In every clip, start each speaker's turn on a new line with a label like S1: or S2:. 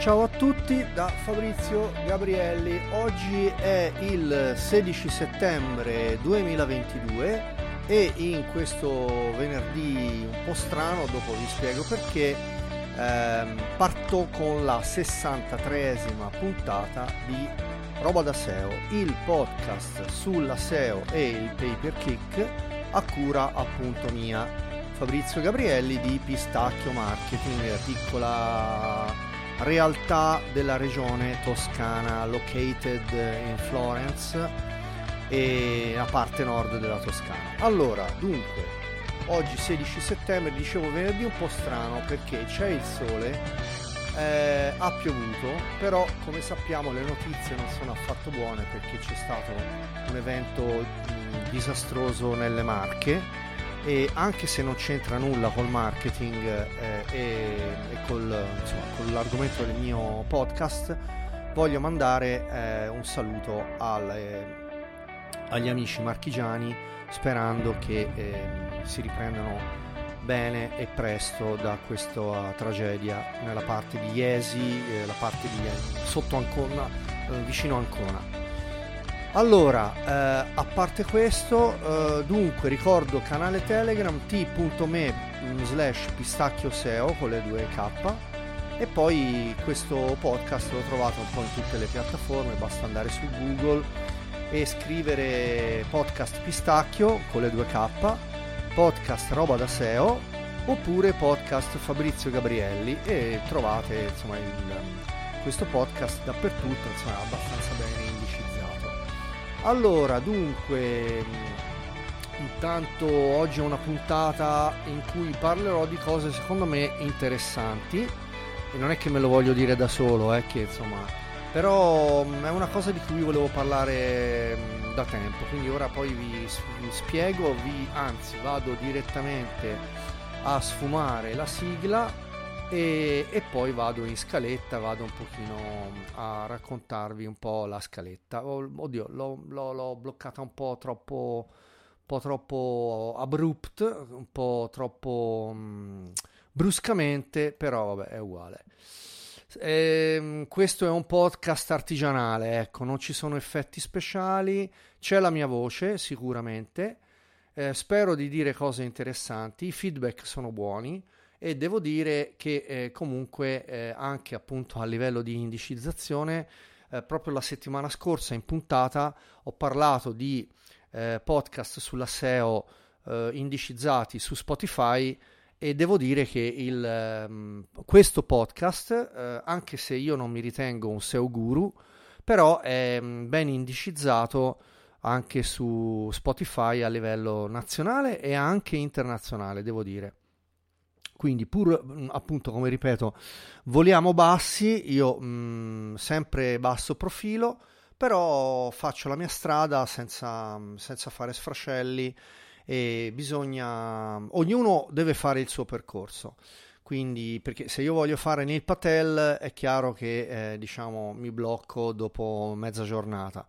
S1: Ciao a tutti da Fabrizio Gabrielli, oggi è il 16 settembre 2022 e in questo venerdì un po' strano, dopo vi spiego perché, ehm, parto con la 63esima puntata di Roba da SEO, il podcast sulla SEO e il pay per click a cura appunto mia Fabrizio Gabrielli di Pistacchio Marketing, piccola realtà della regione toscana located in Florence e la parte nord della Toscana. Allora, dunque, oggi 16 settembre, dicevo venerdì un po' strano perché c'è il sole, eh, ha piovuto, però come sappiamo le notizie non sono affatto buone perché c'è stato un evento mh, disastroso nelle Marche e anche se non c'entra nulla col marketing eh, e, e col, insomma, con l'argomento del mio podcast, voglio mandare eh, un saluto alle, agli amici marchigiani sperando che eh, si riprendano bene e presto da questa tragedia nella parte di Iesi, eh, la parte di sotto Ancona, eh, vicino Ancona. Allora, eh, a parte questo, eh, dunque ricordo canale Telegram t.me slash pistacchio SEO con le due K e poi questo podcast lo trovate un po' in tutte le piattaforme, basta andare su Google e scrivere podcast pistacchio con le due K, podcast roba da SEO oppure podcast Fabrizio Gabrielli e trovate insomma il, questo podcast dappertutto, insomma abbastanza bene allora, dunque, intanto oggi è una puntata in cui parlerò di cose secondo me interessanti. E non è che me lo voglio dire da solo, eh, che insomma, però è una cosa di cui volevo parlare da tempo, quindi ora poi vi, vi spiego, vi, anzi vado direttamente a sfumare la sigla e, e, poi vado in scaletta, vado un pochino a raccontarvi un po' la scaletta. Oddio, l'ho, l'ho, l'ho bloccata un po' troppo, un po' troppo abrupt, un po' troppo mh, bruscamente, però vabbè, è uguale. E, ehm, questo è un podcast artigianale, ecco, non ci sono effetti speciali, c'è la mia voce sicuramente, eh, spero di dire cose interessanti, i feedback sono buoni e devo dire che eh, comunque eh, anche appunto a livello di indicizzazione eh, proprio la settimana scorsa in puntata ho parlato di eh, podcast sulla SEO eh, indicizzati su Spotify e devo dire che il, um, questo podcast, eh, anche se io non mi ritengo un SEO guru, però è um, ben indicizzato anche su Spotify a livello nazionale e anche internazionale, devo dire. Quindi pur mm, appunto come ripeto, voliamo bassi, io mh, mm, sempre basso profilo, però faccio la mia strada senza, senza fare sfrascelli e bisogna ognuno deve fare il suo percorso. Quindi, perché se io voglio fare Neil Patel, è chiaro che eh, diciamo mi blocco dopo mezza giornata.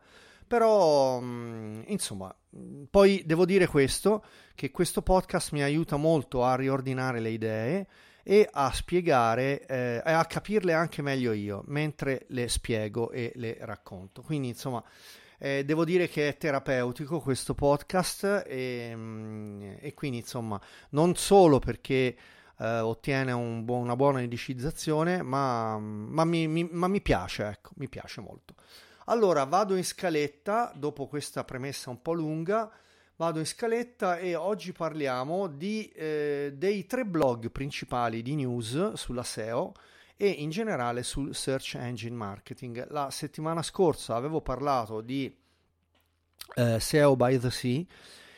S1: Però, mh, insomma, poi devo dire questo, che questo podcast mi aiuta molto a riordinare le idee e a spiegare eh, a capirle anche meglio io mentre le spiego e le racconto. Quindi, insomma, eh, devo dire che è terapeutico questo podcast e, mm, e quindi, insomma, non solo perché eh, ottiene un bu- una buona indicizzazione, ma, ma, mi, mi, ma mi piace, ecco, mi piace molto. Allora vado in scaletta, dopo questa premessa un po' lunga, vado in scaletta e oggi parliamo di, eh, dei tre blog principali di news sulla SEO e in generale sul search engine marketing. La settimana scorsa avevo parlato di eh, SEO by the Sea,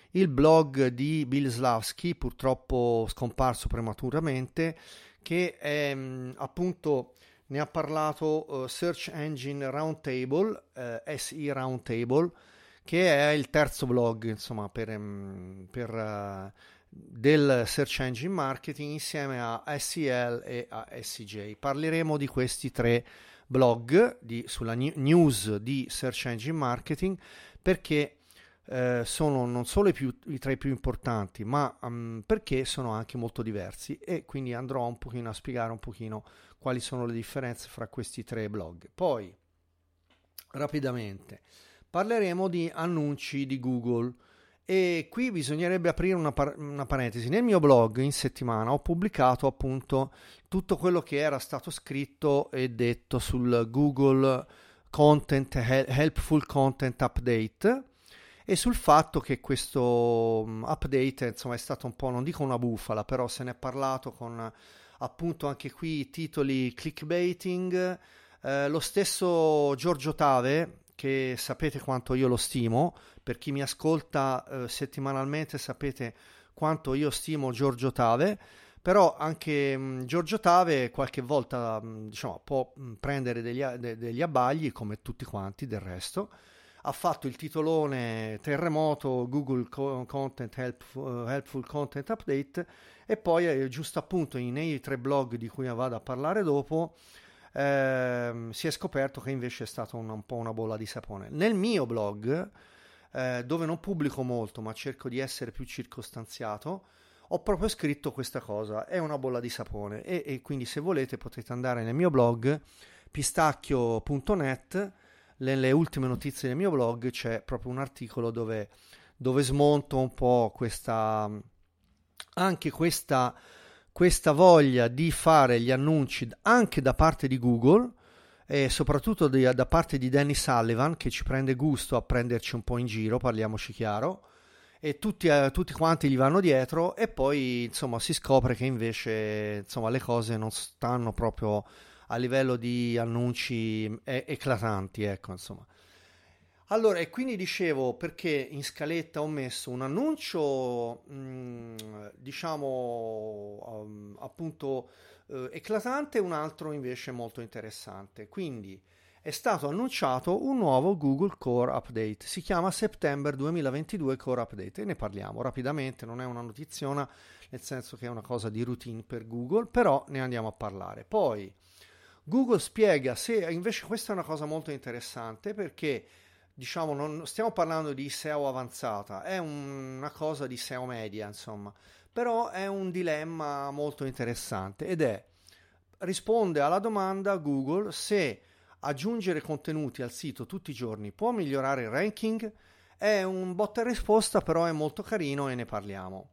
S1: il blog di Bill Slavsky, purtroppo scomparso prematuramente, che è mh, appunto ne ha parlato uh, Search Engine Roundtable, uh, SE Roundtable, che è il terzo blog insomma, per, um, per, uh, del Search Engine Marketing insieme a SEL e a SCJ. Parleremo di questi tre blog di, sulla news di Search Engine Marketing perché eh, sono non solo i, più, i, tra i più importanti, ma um, perché sono anche molto diversi e quindi andrò un pochino a spiegare un pochino quali sono le differenze fra questi tre blog. Poi, rapidamente, parleremo di annunci di Google e qui bisognerebbe aprire una, par- una, parentesi. Nel mio blog in settimana ho pubblicato appunto tutto quello che era stato scritto e detto sul Google Content Helpful Content Update e sul fatto che questo mm, update insomma è stato un po' non dico una bufala però se ne è parlato con appunto anche qui titoli clickbaiting. Eh, lo stesso Giorgio Tave che sapete quanto io lo stimo per chi mi ascolta eh, settimanalmente sapete quanto io stimo Giorgio Tave però anche mh, mm, Giorgio Tave qualche volta mh, mm, diciamo, può mh, prendere degli, de, degli abbagli come tutti quanti del resto ha fatto il titolone terremoto Google Content Helpful, Helpful Content Update e poi eh, giusto appunto nei tre blog di cui vado a parlare dopo eh, si è scoperto che invece è stata un, un po' una bolla di sapone. Nel mio blog eh, dove non pubblico molto ma cerco di essere più circostanziato ho proprio scritto questa cosa, è una bolla di sapone e, e quindi se volete potete andare nel mio blog pistacchio.net nelle ultime notizie del mio blog c'è proprio un articolo dove, dove smonto un po' questa anche questa, questa voglia di fare gli annunci anche da parte di Google e soprattutto di, da parte di Danny Sullivan che ci prende gusto a prenderci un po' in giro, parliamoci chiaro, e tutti, eh, tutti quanti gli vanno dietro e poi insomma si scopre che invece insomma le cose non stanno proprio a livello di annunci e- eclatanti, ecco, insomma. Allora, e quindi dicevo perché in scaletta ho messo un annuncio, mh, mm, diciamo, um, appunto uh, eclatante e un altro invece molto interessante. Quindi è stato annunciato un nuovo Google Core Update, si chiama September 2022 Core Update e ne parliamo rapidamente, non è una notiziona, nel senso che è una cosa di routine per Google, però ne andiamo a parlare. Poi Google spiega se invece questa è una cosa molto interessante perché diciamo non stiamo parlando di SEO avanzata, è un, una cosa di SEO media, insomma, però è un dilemma molto interessante ed è risponde alla domanda Google se aggiungere contenuti al sito tutti i giorni può migliorare il ranking. È un botta e risposta, però è molto carino e ne parliamo.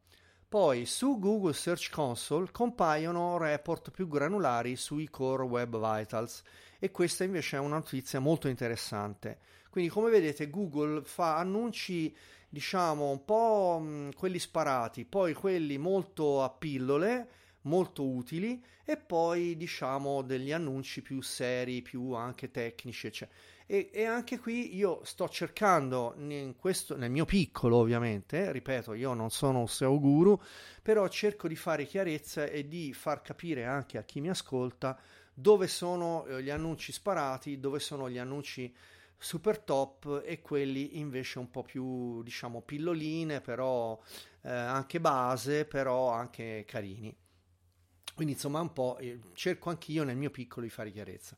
S1: Poi su Google Search Console compaiono report più granulari sui Core Web Vitals e questa invece è una notizia molto interessante. Quindi come vedete Google fa annunci diciamo un po' mh, quelli sparati, poi quelli molto a pillole, molto utili e poi diciamo degli annunci più seri, più anche tecnici, eccetera. E, e, anche qui io sto cercando, questo, nel mio piccolo ovviamente, ripeto, io non sono un SEO guru, però cerco di fare chiarezza e di far capire anche a chi mi ascolta dove sono eh, gli annunci sparati, dove sono gli annunci super top e quelli invece un po' più diciamo pilloline però eh, anche base però anche carini. Quindi insomma un po' eh, cerco anch'io nel mio piccolo di fare chiarezza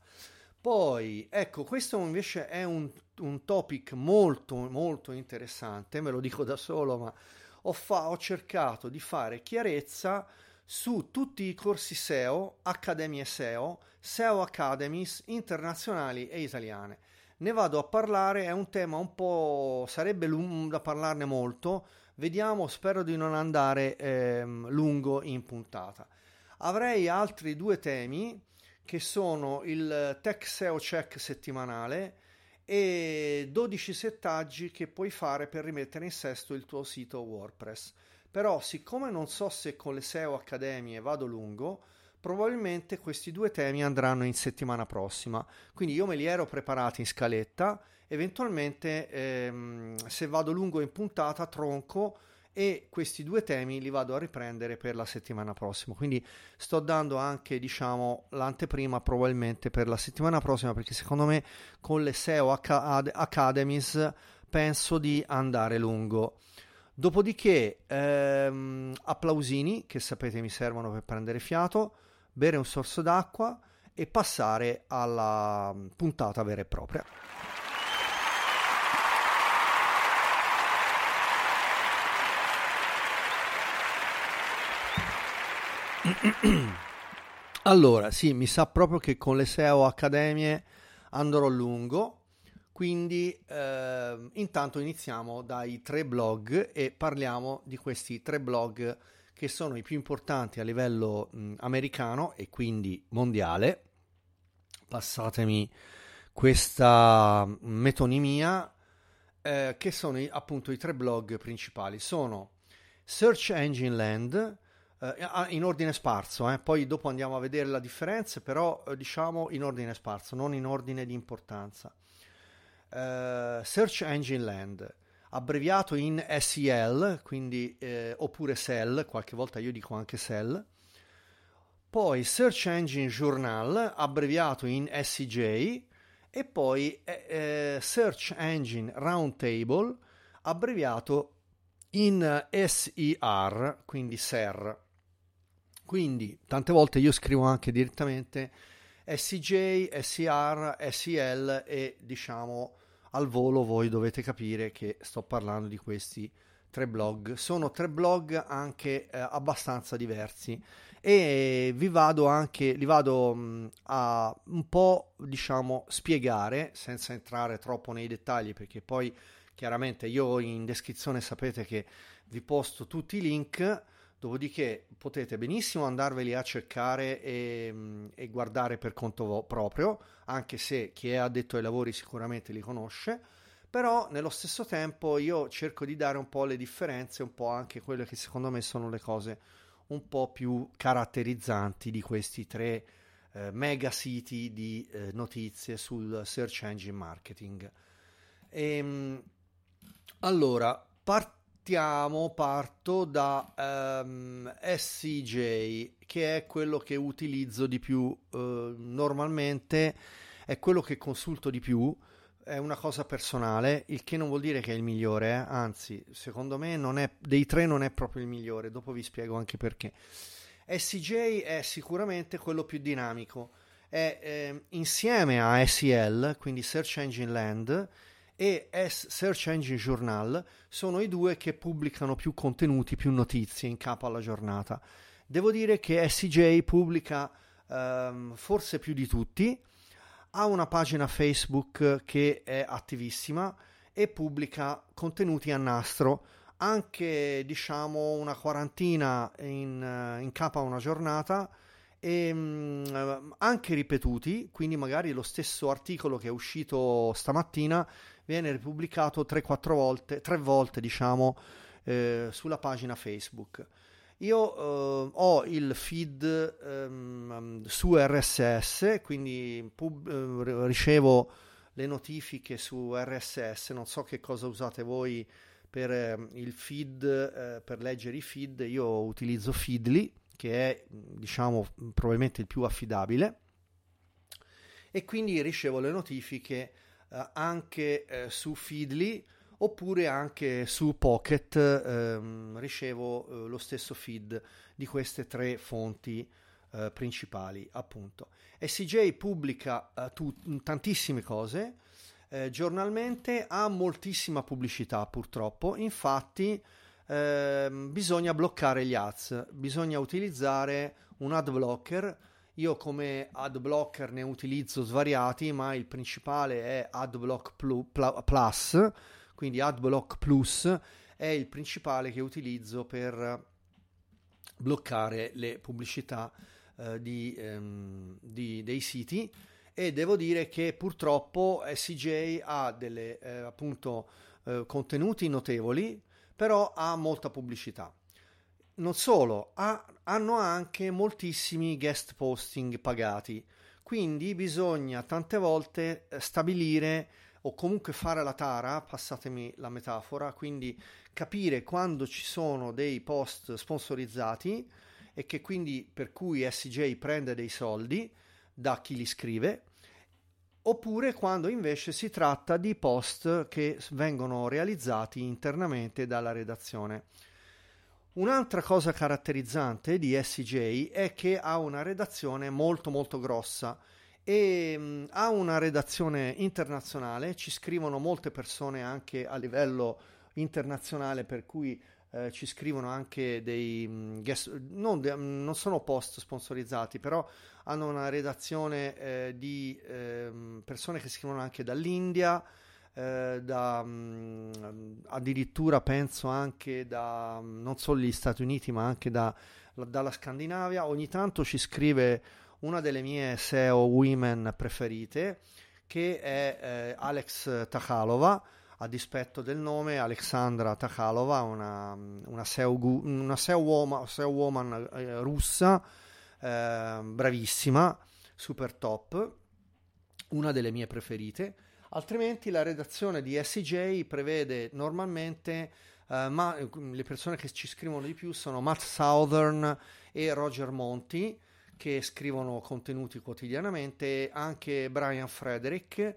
S1: poi, ecco, questo invece è un, un topic molto, molto interessante, me lo dico da solo, ma ho, fa- ho cercato di fare chiarezza su tutti i corsi SEO, accademie SEO, SEO Academies internazionali e italiane. Ne vado a parlare, è un tema un po'... sarebbe lung- da parlarne molto, vediamo, spero di non andare ehm, lungo in puntata. Avrei altri due temi che sono il Tech SEO Check settimanale e 12 settaggi che puoi fare per rimettere in sesto il tuo sito WordPress. Però, siccome non so se con le SEO Accademie vado lungo, probabilmente questi due temi andranno in settimana prossima. Quindi io me li ero preparati in scaletta, eventualmente ehm, se vado lungo in puntata tronco e questi due temi li vado a riprendere per la settimana prossima. Quindi sto dando anche, diciamo, l'anteprima probabilmente per la settimana prossima perché secondo me con le SEO Academies penso di andare lungo. Dopodiché ehm, applausini che sapete mi servono per prendere fiato, bere un sorso d'acqua e passare alla puntata vera e propria. allora, sì, mi sa proprio che con le SEO Accademie andrò lungo. Quindi eh, intanto iniziamo dai tre blog e parliamo di questi tre blog che sono i più importanti a livello mh, americano e quindi mondiale. Passatemi questa metonimia, eh, che sono i, appunto i tre blog principali. Sono Search Engine Land, in ordine sparso, eh. poi dopo andiamo a vedere la differenza, però eh, diciamo in ordine sparso, non in ordine di importanza. Uh, Search Engine Land, abbreviato in SEL, quindi, eh, oppure SEL, qualche volta io dico anche SEL. Poi Search Engine Journal, abbreviato in SEJ, e poi eh, eh, Search Engine Roundtable, abbreviato in SER, quindi SER. Quindi tante volte io scrivo anche direttamente SCJ, SCR, SEL e diciamo al volo voi dovete capire che sto parlando di questi tre blog. Sono tre blog anche eh, abbastanza diversi e vi vado anche, li vado mh, a un po' diciamo spiegare senza entrare troppo nei dettagli perché poi chiaramente io in descrizione sapete che vi posto tutti i link Dopodiché potete benissimo andarveli a cercare e, e guardare per conto proprio, anche se chi è addetto ai lavori sicuramente li conosce, però nello stesso tempo io cerco di dare un po' le differenze, un po' anche quelle che secondo me sono le cose un po' più caratterizzanti di questi tre eh, mega siti di eh, notizie sul search engine marketing. E, ehm, allora, partiamo partiamo, parto da um, ehm, SCJ, che è quello che utilizzo di più uh, normalmente, è quello che consulto di più, è una cosa personale, il che non vuol dire che è il migliore, eh? anzi, secondo me è, dei tre non è proprio il migliore, dopo vi spiego anche perché. SCJ è sicuramente quello più dinamico, è eh, insieme a SEL, quindi Search Engine Land, e S Search Engine Journal sono i due che pubblicano più contenuti, più notizie in capo alla giornata. Devo dire che SCJ pubblica um, forse più di tutti, ha una pagina Facebook che è attivissima e pubblica contenuti a nastro, anche diciamo una quarantina in, in capo a una giornata e um, anche ripetuti, quindi magari lo stesso articolo che è uscito stamattina viene ripubblicato 3-4 volte, 3 volte diciamo, eh, sulla pagina Facebook. Io eh, ho il feed ehm, su RSS, quindi pub- eh, ricevo le notifiche su RSS, non so che cosa usate voi per eh, il feed, eh, per leggere i feed, io utilizzo Feedly, che è diciamo probabilmente il più affidabile, e quindi ricevo le notifiche eh, anche eh, su Feedly oppure anche su Pocket ehm, ricevo eh, lo stesso feed di queste tre fonti eh, principali appunto. SCJ pubblica eh, tu- tantissime cose giornalmente ha moltissima pubblicità purtroppo infatti ehm, bisogna bloccare gli ads bisogna utilizzare un ad blocker io come ad blocker ne utilizzo svariati, ma il principale è AdBlock Plus, quindi AdBlock Plus è il principale che utilizzo per bloccare le pubblicità eh, di, ehm, di, dei siti. E devo dire che purtroppo SCJ ha delle eh, appunto eh, contenuti notevoli, però ha molta pubblicità. Non solo, ha, hanno anche moltissimi guest posting pagati, quindi bisogna tante volte eh, stabilire o comunque fare la tara, passatemi la metafora, quindi capire quando ci sono dei post sponsorizzati e che quindi per cui SJ prende dei soldi da chi li scrive, oppure quando invece si tratta di post che vengono realizzati internamente dalla redazione. Un'altra cosa caratterizzante di SJ è che ha una redazione molto molto grossa e mh, mm, ha una redazione internazionale, ci scrivono molte persone anche a livello internazionale per cui eh, ci scrivono anche dei mm, guest, non, de, mm, non, sono post sponsorizzati, però hanno una redazione eh, di eh, persone che scrivono anche dall'India, eh, da, mh, mm, addirittura penso anche da non solo gli Stati Uniti, ma anche da, dalla Scandinavia. Ogni tanto ci scrive una delle mie SEO women preferite, che è eh, Alex Takhalova a dispetto del nome, Alexandra Takhalova, una, una, SEO, una SEO woman, SEO woman eh, russa, eh, bravissima, super top, una delle mie preferite. Altrimenti la redazione di SJ prevede normalmente, eh, ma le persone che ci scrivono di più sono Matt Southern e Roger Monti, che scrivono contenuti quotidianamente, anche Brian Frederick, e,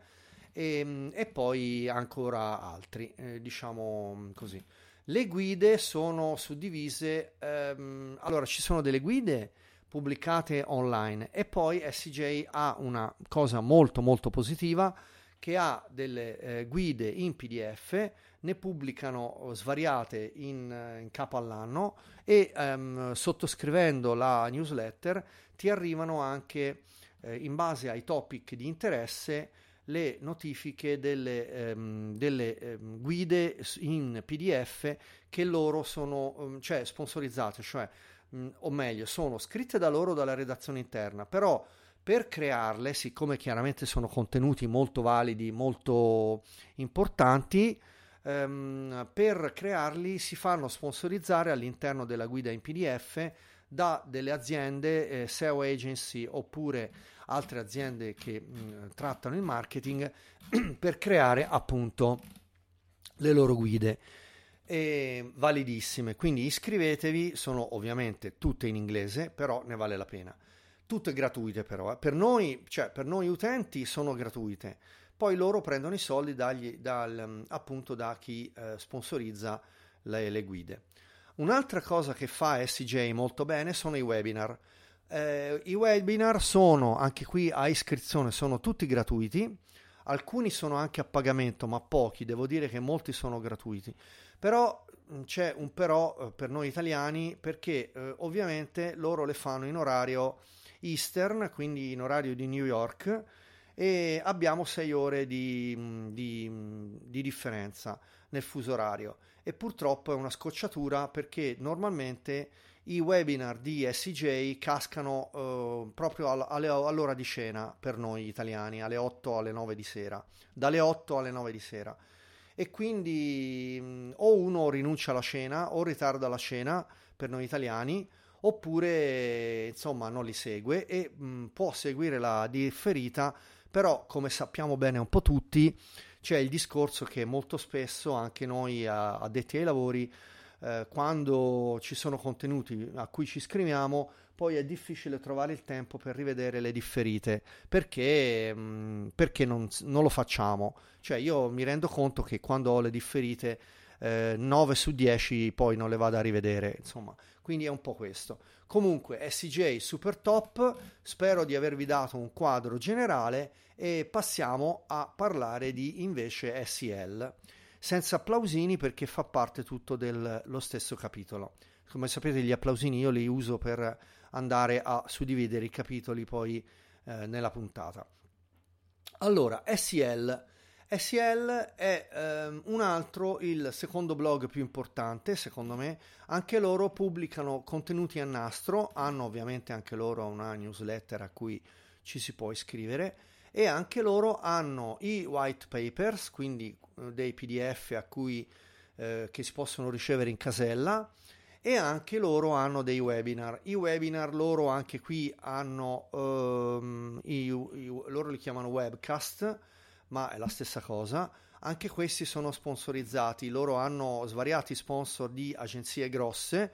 S1: ehm, e poi ancora altri, eh, diciamo così. Le guide sono suddivise, ehm, allora ci sono delle guide pubblicate online e poi SJ ha una cosa molto molto positiva che ha delle eh, guide in PDF, ne pubblicano svariate in, in capo all'anno e ehm, sottoscrivendo la newsletter ti arrivano anche eh, in base ai topic di interesse le notifiche delle, ehm, delle ehm, guide in PDF che loro sono um, cioè sponsorizzate, cioè mh, o meglio, sono scritte da loro dalla redazione interna, però per crearle, siccome chiaramente sono contenuti molto validi, molto importanti, ehm, per crearli si fanno sponsorizzare all'interno della guida in PDF da delle aziende eh, SEO agency oppure altre aziende che mh, trattano il marketing per creare appunto le loro guide. E validissime. Quindi iscrivetevi sono ovviamente tutte in inglese però ne vale la pena tutte gratuite però eh. per noi cioè per noi utenti sono gratuite poi loro prendono i soldi dagli, dal, appunto da chi eh, sponsorizza le, le guide un'altra cosa che fa SJ molto bene sono i webinar eh, I webinar sono anche qui a iscrizione, sono tutti gratuiti. Alcuni sono anche a pagamento, ma pochi, devo dire che molti sono gratuiti. Però mm, c'è un però eh, per noi italiani perché eh, ovviamente loro le fanno in orario Eastern, quindi in orario di New York, e abbiamo 6 ore di, di, di, differenza nel fuso orario. E purtroppo è una scocciatura perché normalmente i webinar di SJ cascano eh, proprio all- alle- all'ora di cena per noi italiani, alle 8 alle 9 di sera, dalle 8 alle 9 di sera. E quindi mh, mm, o uno rinuncia alla cena o ritarda la cena per noi italiani, oppure insomma non li segue e mh, mm, può seguire la differita, però come sappiamo bene un po' tutti, c'è il discorso che molto spesso anche noi addetti ai lavori eh, quando ci sono contenuti a cui ci iscriviamo, poi è difficile trovare il tempo per rivedere le differite perché, mh, mm, perché non, non, lo facciamo. Cioè, io mi rendo conto che quando ho le differite. Eh, 9 su 10 poi non le vado a rivedere insomma quindi è un po' questo comunque SJ super top spero di avervi dato un quadro generale e passiamo a parlare di invece SEL senza applausini perché fa parte tutto dello stesso capitolo. Come sapete gli applausini io li uso per andare a suddividere i capitoli poi eh, nella puntata. Allora, SEL. SEL è ehm, un altro, il secondo blog più importante secondo me, anche loro pubblicano contenuti a nastro, hanno ovviamente anche loro una newsletter a cui ci si può iscrivere e anche loro hanno i white papers, quindi eh, dei PDF a cui, eh, che si possono ricevere in casella e anche loro hanno dei webinar. I webinar loro anche qui hanno, um, i, i, loro li chiamano webcast, ma è la stessa cosa. Anche questi sono sponsorizzati, loro hanno svariati sponsor di agenzie grosse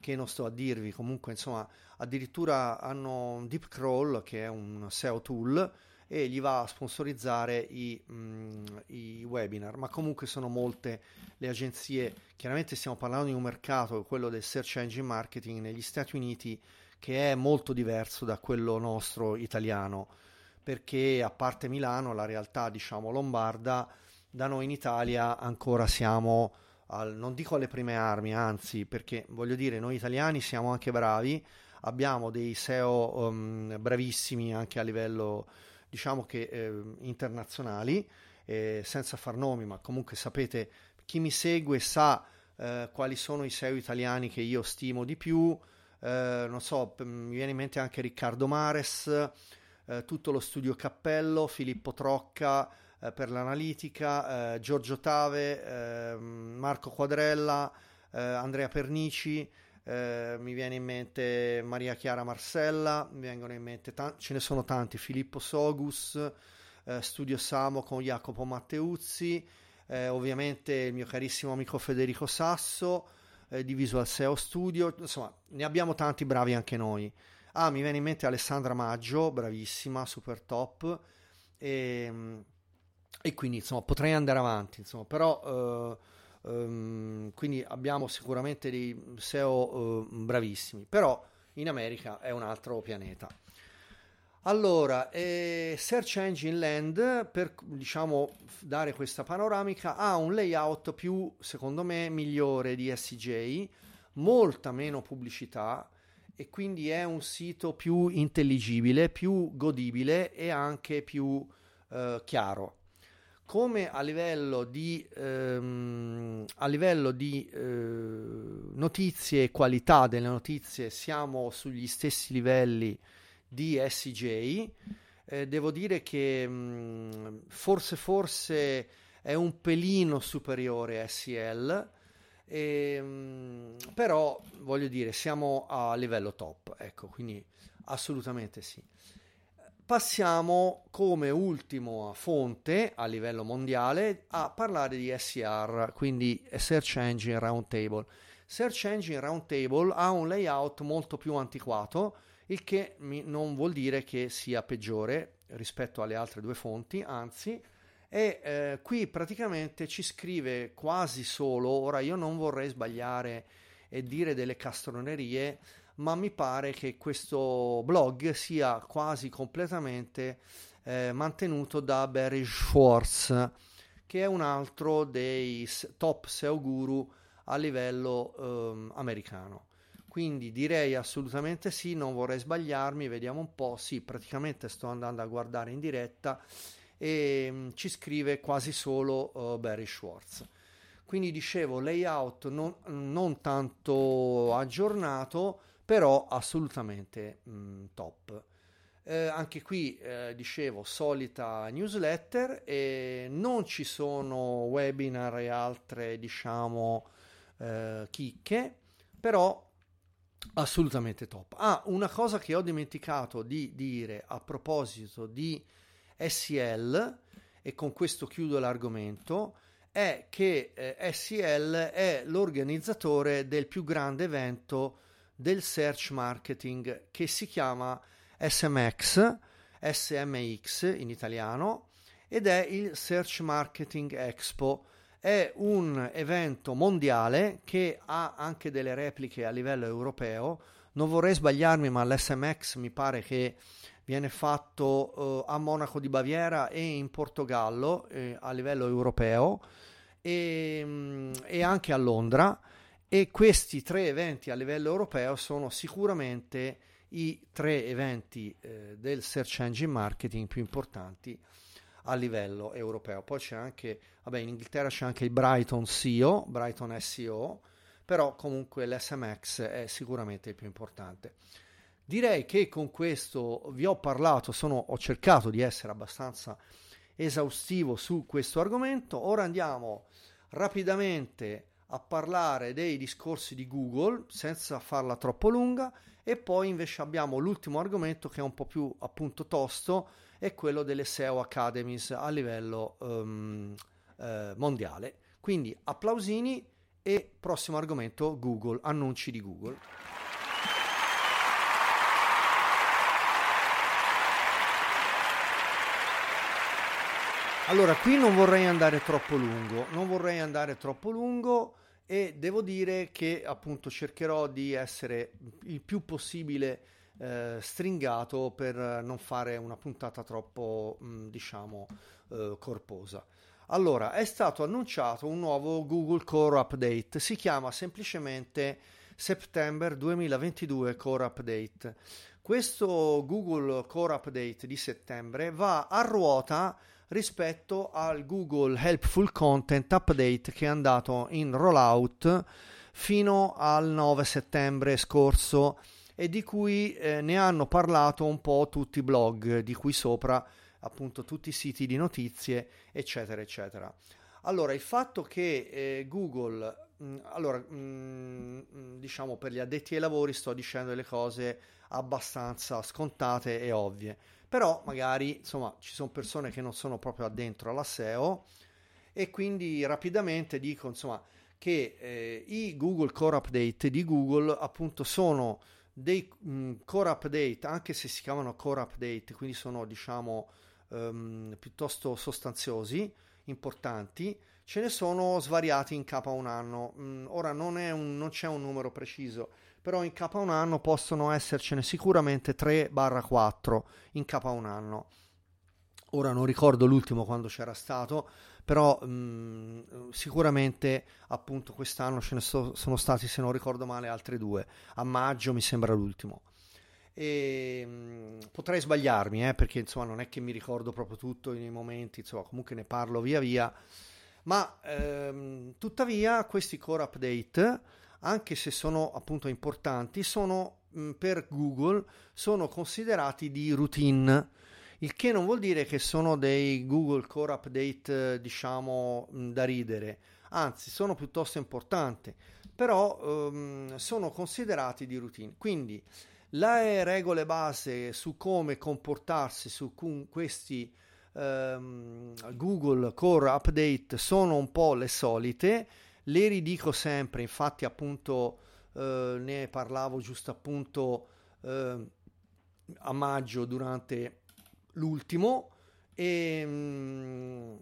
S1: che non sto a dirvi, comunque insomma addirittura hanno Deep Crawl che è un SEO tool e gli va a sponsorizzare i, mh, mm, i, webinar, ma comunque sono molte le agenzie, chiaramente stiamo parlando di un mercato, quello del search engine marketing negli Stati Uniti, che è molto diverso da quello nostro italiano, perché a parte Milano, la realtà diciamo lombarda, da noi in Italia ancora siamo al, non dico alle prime armi, anzi, perché voglio dire, noi italiani siamo anche bravi, abbiamo dei SEO um, bravissimi anche a livello, diciamo che eh, internazionali, eh, senza far nomi, ma comunque sapete, chi mi segue sa eh, quali sono i SEO italiani che io stimo di più, eh, non so, mi viene in mente anche Riccardo Mares, eh, tutto lo studio Cappello, Filippo Trocca, eh, per l'analitica, eh, Giorgio Tave, ehm, Marco Quadrella, eh, Andrea Pernici, mi viene in mente Maria Chiara Marcella, mi vengono in mente t- ce ne sono tanti, Filippo Sogus, Studio Samo con Jacopo Matteuzzi, ovviamente il mio carissimo amico Federico Sasso, di Visual SEO Studio, insomma ne abbiamo tanti bravi anche noi. Ah, mi viene in mente Alessandra Maggio, bravissima, super top. E, ehm, e quindi insomma potrei andare avanti, insomma, però uh, um, quindi abbiamo sicuramente dei SEO uh, bravissimi, però in America è un altro pianeta. Allora, eh, Search Engine Land, per diciamo dare questa panoramica, ha un layout più, secondo me, migliore di SJ, molta meno pubblicità e quindi è un sito più intelligibile, più godibile e anche più eh, chiaro come a livello di, ehm, a livello di eh, notizie e qualità delle notizie siamo sugli stessi livelli di SJ. Eh, devo dire che mh, mm, forse forse è un pelino superiore a SL, e, mh, mm, però voglio dire siamo a livello top, ecco, quindi assolutamente sì. Passiamo come ultimo fonte a livello mondiale a parlare di SER, quindi Search Engine Roundtable. Search Engine Roundtable ha un layout molto più antiquato, il che non vuol dire che sia peggiore rispetto alle altre due fonti, anzi, e eh, qui praticamente ci scrive quasi solo, ora io non vorrei sbagliare e dire delle castronerie, ma mi pare che questo blog sia quasi completamente eh, mantenuto da Barry Schwartz, che è un altro dei top SEO guru a livello eh, americano. Quindi direi assolutamente sì, non vorrei sbagliarmi, vediamo un po'. Sì, praticamente sto andando a guardare in diretta e mm, ci scrive quasi solo uh, Barry Schwartz. Quindi dicevo, layout non, non tanto aggiornato, però assolutamente mh, mm, top. Eh, anche qui eh, dicevo solita newsletter e non ci sono webinar e altre diciamo eh, chicche però assolutamente top ah una cosa che ho dimenticato di dire a proposito di SEL e con questo chiudo l'argomento è che eh, SEL è l'organizzatore del più grande evento del search marketing che si chiama SMX, SMX in italiano, ed è il Search Marketing Expo. È un evento mondiale che ha anche delle repliche a livello europeo. Non vorrei sbagliarmi, ma l'SMX mi pare che viene fatto uh, a Monaco di Baviera e in Portogallo eh, a livello europeo e, um, e anche a Londra e questi tre eventi a livello europeo sono sicuramente i tre eventi eh, del search engine marketing più importanti a livello europeo. Poi c'è anche, vabbè, in Inghilterra c'è anche il Brighton SEO, Brighton SEO, però comunque l'SMX è sicuramente il più importante. Direi che con questo vi ho parlato, sono, ho cercato di essere abbastanza esaustivo su questo argomento. Ora andiamo rapidamente a parlare dei discorsi di Google senza farla troppo lunga e poi invece abbiamo l'ultimo argomento che è un po' più appunto tosto è quello delle SEO Academies a livello um, eh, mondiale. Quindi applausini e prossimo argomento Google, annunci di Google. Allora, qui non vorrei andare troppo lungo, non vorrei andare troppo lungo e devo dire che appunto cercherò di essere il più possibile eh, stringato per non fare una puntata troppo, mh, diciamo, eh, corposa. Allora, è stato annunciato un nuovo Google Core Update, si chiama semplicemente September 2022 Core Update. Questo Google Core Update di settembre va a ruota rispetto al Google Helpful Content Update che è andato in rollout fino al 9 settembre scorso e di cui eh, ne hanno parlato un po' tutti i blog di qui sopra appunto tutti i siti di notizie, eccetera, eccetera. Allora, il fatto che eh, Google, mh, mm, allora, mh, mm, mm, diciamo per gli addetti ai lavori sto dicendo delle cose abbastanza scontate e ovvie, però magari, insomma, ci sono persone che non sono proprio addentro alla SEO e quindi rapidamente dico, insomma, che eh, i Google Core Update di Google appunto sono dei mh, core update, anche se si chiamano core update, quindi sono diciamo um, piuttosto sostanziosi, importanti, ce ne sono svariati in capo a un anno. Mm, ora non, un, non, c'è un numero preciso, però in capo a un anno possono essercene sicuramente 3-4 in capo a un anno. Ora non ricordo l'ultimo quando c'era stato, però mh, mm, sicuramente appunto quest'anno ce ne so, sono stati, se non ricordo male, altri due. A maggio mi sembra l'ultimo. E, mh, mm, potrei sbagliarmi, eh, perché insomma non è che mi ricordo proprio tutto nei momenti, insomma comunque ne parlo via via, ma ehm, tuttavia questi core update, anche se sono appunto importanti, sono per Google sono considerati di routine, il che non vuol dire che sono dei Google Core Update diciamo mh, da ridere, anzi sono piuttosto importanti, però ehm, sono considerati di routine. Quindi le regole base su come comportarsi su questi um, Google Core Update sono un po' le solite, le ridico sempre, infatti appunto uh, ne parlavo giusto appunto uh, a maggio durante l'ultimo e um,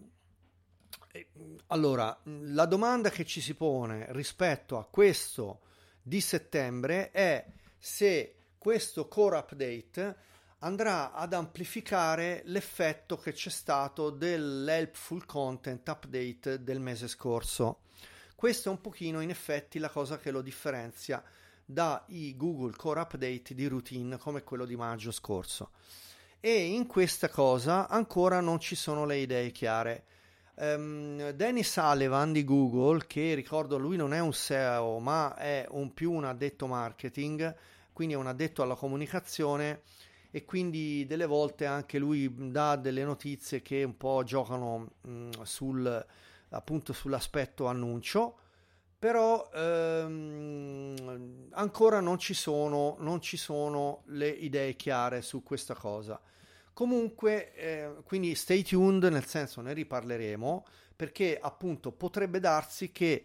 S1: allora, la domanda che ci si pone rispetto a questo di settembre è se questo core update andrà ad amplificare l'effetto che c'è stato dell'helpful content update del mese scorso. Questo è un pochino in effetti la cosa che lo differenzia dai Google Core Update di routine come quello di maggio scorso. E in questa cosa ancora non ci sono le idee chiare. Um, Danny Sullivan di Google, che ricordo lui non è un SEO ma è un più un addetto marketing, quindi è un addetto alla comunicazione e quindi delle volte anche lui dà delle notizie che un po' giocano mh, sul, appunto sull'aspetto annuncio però ehm, ancora non ci, sono, non ci sono le idee chiare su questa cosa comunque eh, quindi stay tuned nel senso ne riparleremo perché appunto potrebbe darsi che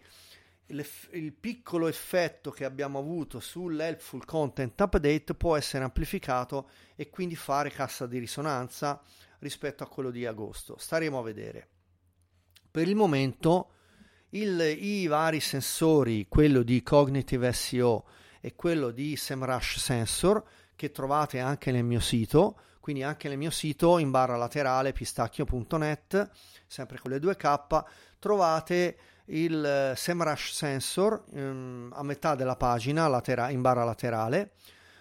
S1: il piccolo effetto che abbiamo avuto sull'helpful content update può essere amplificato e quindi fare cassa di risonanza rispetto a quello di agosto. Staremo a vedere. Per il momento il, i vari sensori, quello di Cognitive SEO e quello di SEMrush Sensor, che trovate anche nel mio sito, quindi anche nel mio sito in barra laterale pistacchio.net, sempre con le 2K, trovate il eh, SEMrush Sensor um, a metà della pagina latera- in barra laterale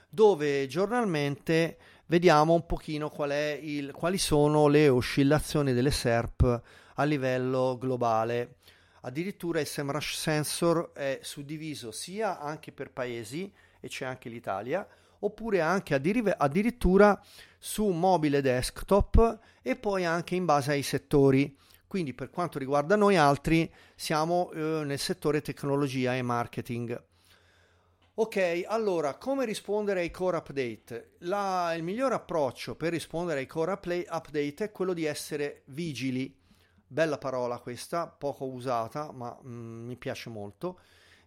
S1: dove giornalmente vediamo un pochino qual il, quali sono le oscillazioni delle SERP a livello globale. Addirittura il SEMrush Sensor è suddiviso sia anche per paesi, e c'è anche l'Italia, oppure anche addirittura su mobile desktop e poi anche in base ai settori. Quindi per quanto riguarda noi altri siamo eh, nel settore tecnologia e marketing. Ok, allora come rispondere ai core update? La, il miglior approccio per rispondere ai core update è quello di essere vigili. Bella parola questa, poco usata, ma mm, mi piace molto.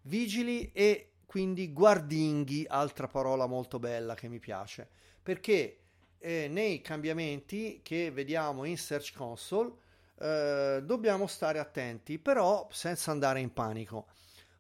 S1: Vigili e quindi guardinghi, altra parola molto bella che mi piace, perché eh, nei cambiamenti che vediamo in Search Console eh, dobbiamo stare attenti, però senza andare in panico.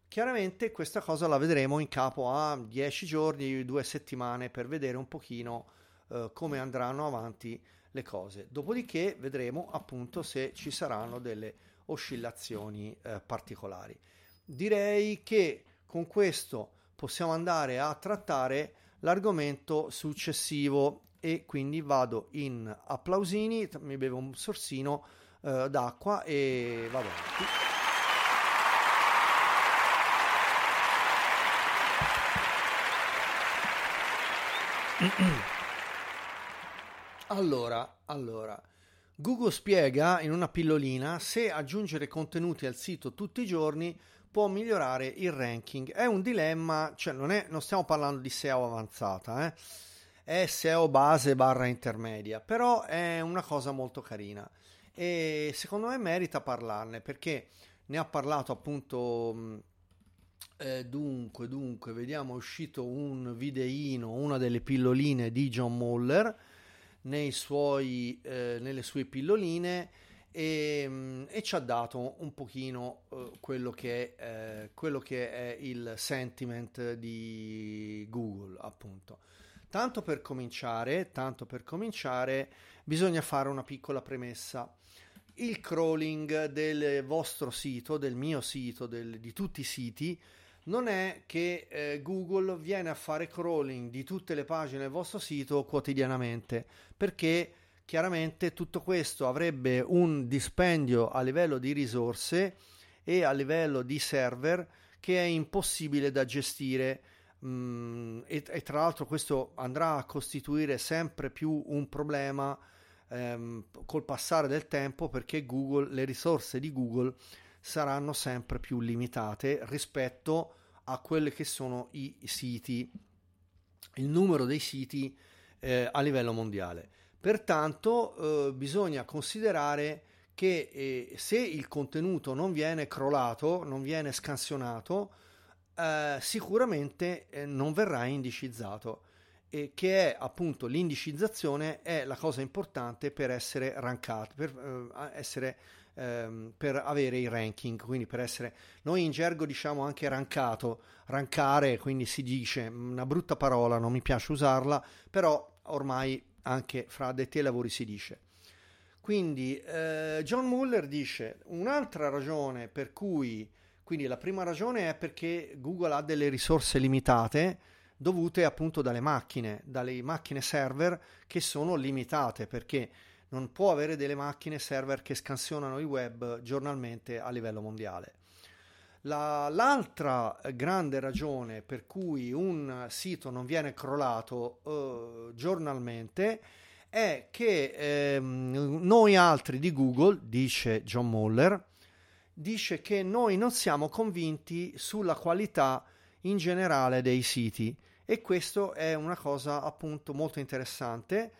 S1: Chiaramente questa cosa la vedremo in capo a 10 giorni, 2 settimane per vedere un pochino eh, come andranno avanti le cose. Dopodiché vedremo appunto se ci saranno delle oscillazioni eh, particolari. Direi che con questo possiamo andare a trattare l'argomento successivo e quindi vado in applausini, mi bevo un sorsino eh, d'acqua e vado avanti. Allora, allora, Google spiega in una pillolina se aggiungere contenuti al sito tutti i giorni può migliorare il ranking. È un dilemma, cioè non, è, non stiamo parlando di SEO avanzata, eh? è SEO base barra intermedia, però è una cosa molto carina e secondo me merita parlarne perché ne ha parlato appunto eh, dunque, dunque, vediamo, è uscito un videino, una delle pilloline di John Muller nei suoi, eh, nelle sue pilloline e, e, ci ha dato un pochino eh, quello, che è, eh, quello che è il sentiment di Google, appunto. Tanto per cominciare, tanto per cominciare, bisogna fare una piccola premessa il crawling del vostro sito, del mio sito, del, di tutti i siti, non è che eh, Google viene a fare crawling di tutte le pagine del vostro sito quotidianamente, perché chiaramente tutto questo avrebbe un dispendio a livello di risorse e a livello di server che è impossibile da gestire. Mm, e, e tra l'altro questo andrà a costituire sempre più un problema ehm, col passare del tempo perché Google, le risorse di Google saranno sempre più limitate rispetto a quelli che sono i siti, il numero dei siti eh, a livello mondiale. Pertanto eh, bisogna considerare che eh, se il contenuto non viene crollato, non viene scansionato, eh, sicuramente eh, non verrà indicizzato e che è appunto l'indicizzazione è la cosa importante per essere rankato, per, eh, essere, ehm, per avere i ranking, quindi per essere, noi in gergo diciamo anche rankato, rankare, quindi si dice una brutta parola, non mi piace usarla, però ormai anche fra addetti ai lavori si dice. Quindi eh, John Muller dice un'altra ragione per cui, quindi la prima ragione è perché Google ha delle risorse limitate, dovute appunto dalle macchine, dalle macchine server che sono limitate perché non può avere delle macchine server che scansionano il web giornalmente a livello mondiale. La, l'altra grande ragione per cui un sito non viene crollato eh, giornalmente è che eh, noi altri di Google, dice John Muller, dice che noi non siamo convinti sulla qualità in generale dei siti e questo è una cosa appunto molto interessante.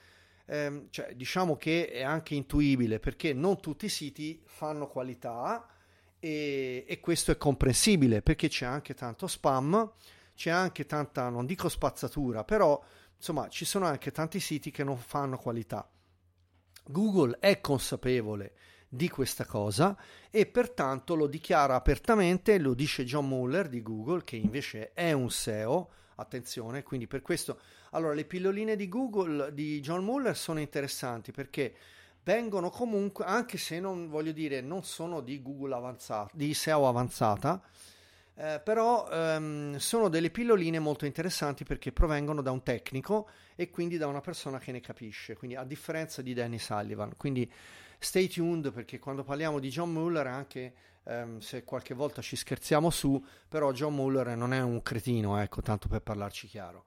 S1: Eh, cioè, diciamo che è anche intuibile perché non tutti i siti fanno qualità e, e questo è comprensibile perché c'è anche tanto spam, c'è anche tanta, non dico spazzatura, però insomma ci sono anche tanti siti che non fanno qualità. Google è consapevole di questa cosa e pertanto lo dichiara apertamente, lo dice John Muller di Google, che invece è un SEO, attenzione, quindi per questo, allora le pilloline di Google di John Muller sono interessanti perché vengono comunque, anche se non voglio dire, non sono di Google avanzata, di SEO avanzata, eh, però ehm, sono delle pilloline molto interessanti perché provengono da un tecnico e quindi da una persona che ne capisce, quindi a differenza di Danny Sullivan. Quindi stay tuned perché quando parliamo di John Muller, anche ehm, se qualche volta ci scherziamo su, però John Muller non è un cretino, ecco, tanto per parlarci chiaro.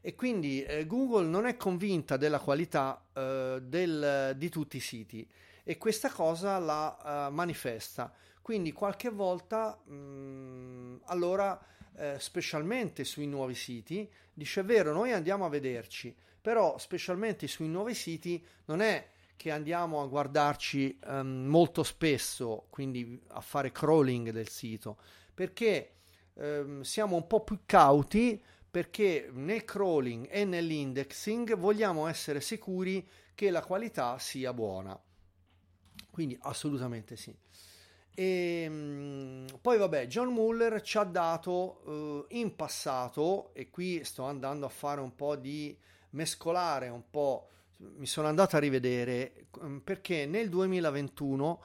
S1: E quindi eh, Google non è convinta della qualità eh, del, di tutti i siti e questa cosa la uh, manifesta. Quindi qualche volta, mh, mm, allora, eh, specialmente sui nuovi siti, dice vero, noi andiamo a vederci, però specialmente sui nuovi siti non è che andiamo a guardarci um, molto spesso, quindi a fare crawling del sito, perché um, siamo un po' più cauti perché nel crawling e nell'indexing vogliamo essere sicuri che la qualità sia buona. Quindi assolutamente sì. E, um, poi vabbè, John Muller ci ha dato uh, in passato, e qui sto andando a fare un po' di mescolare un po' mi sono andato a rivedere mm, perché nel 2021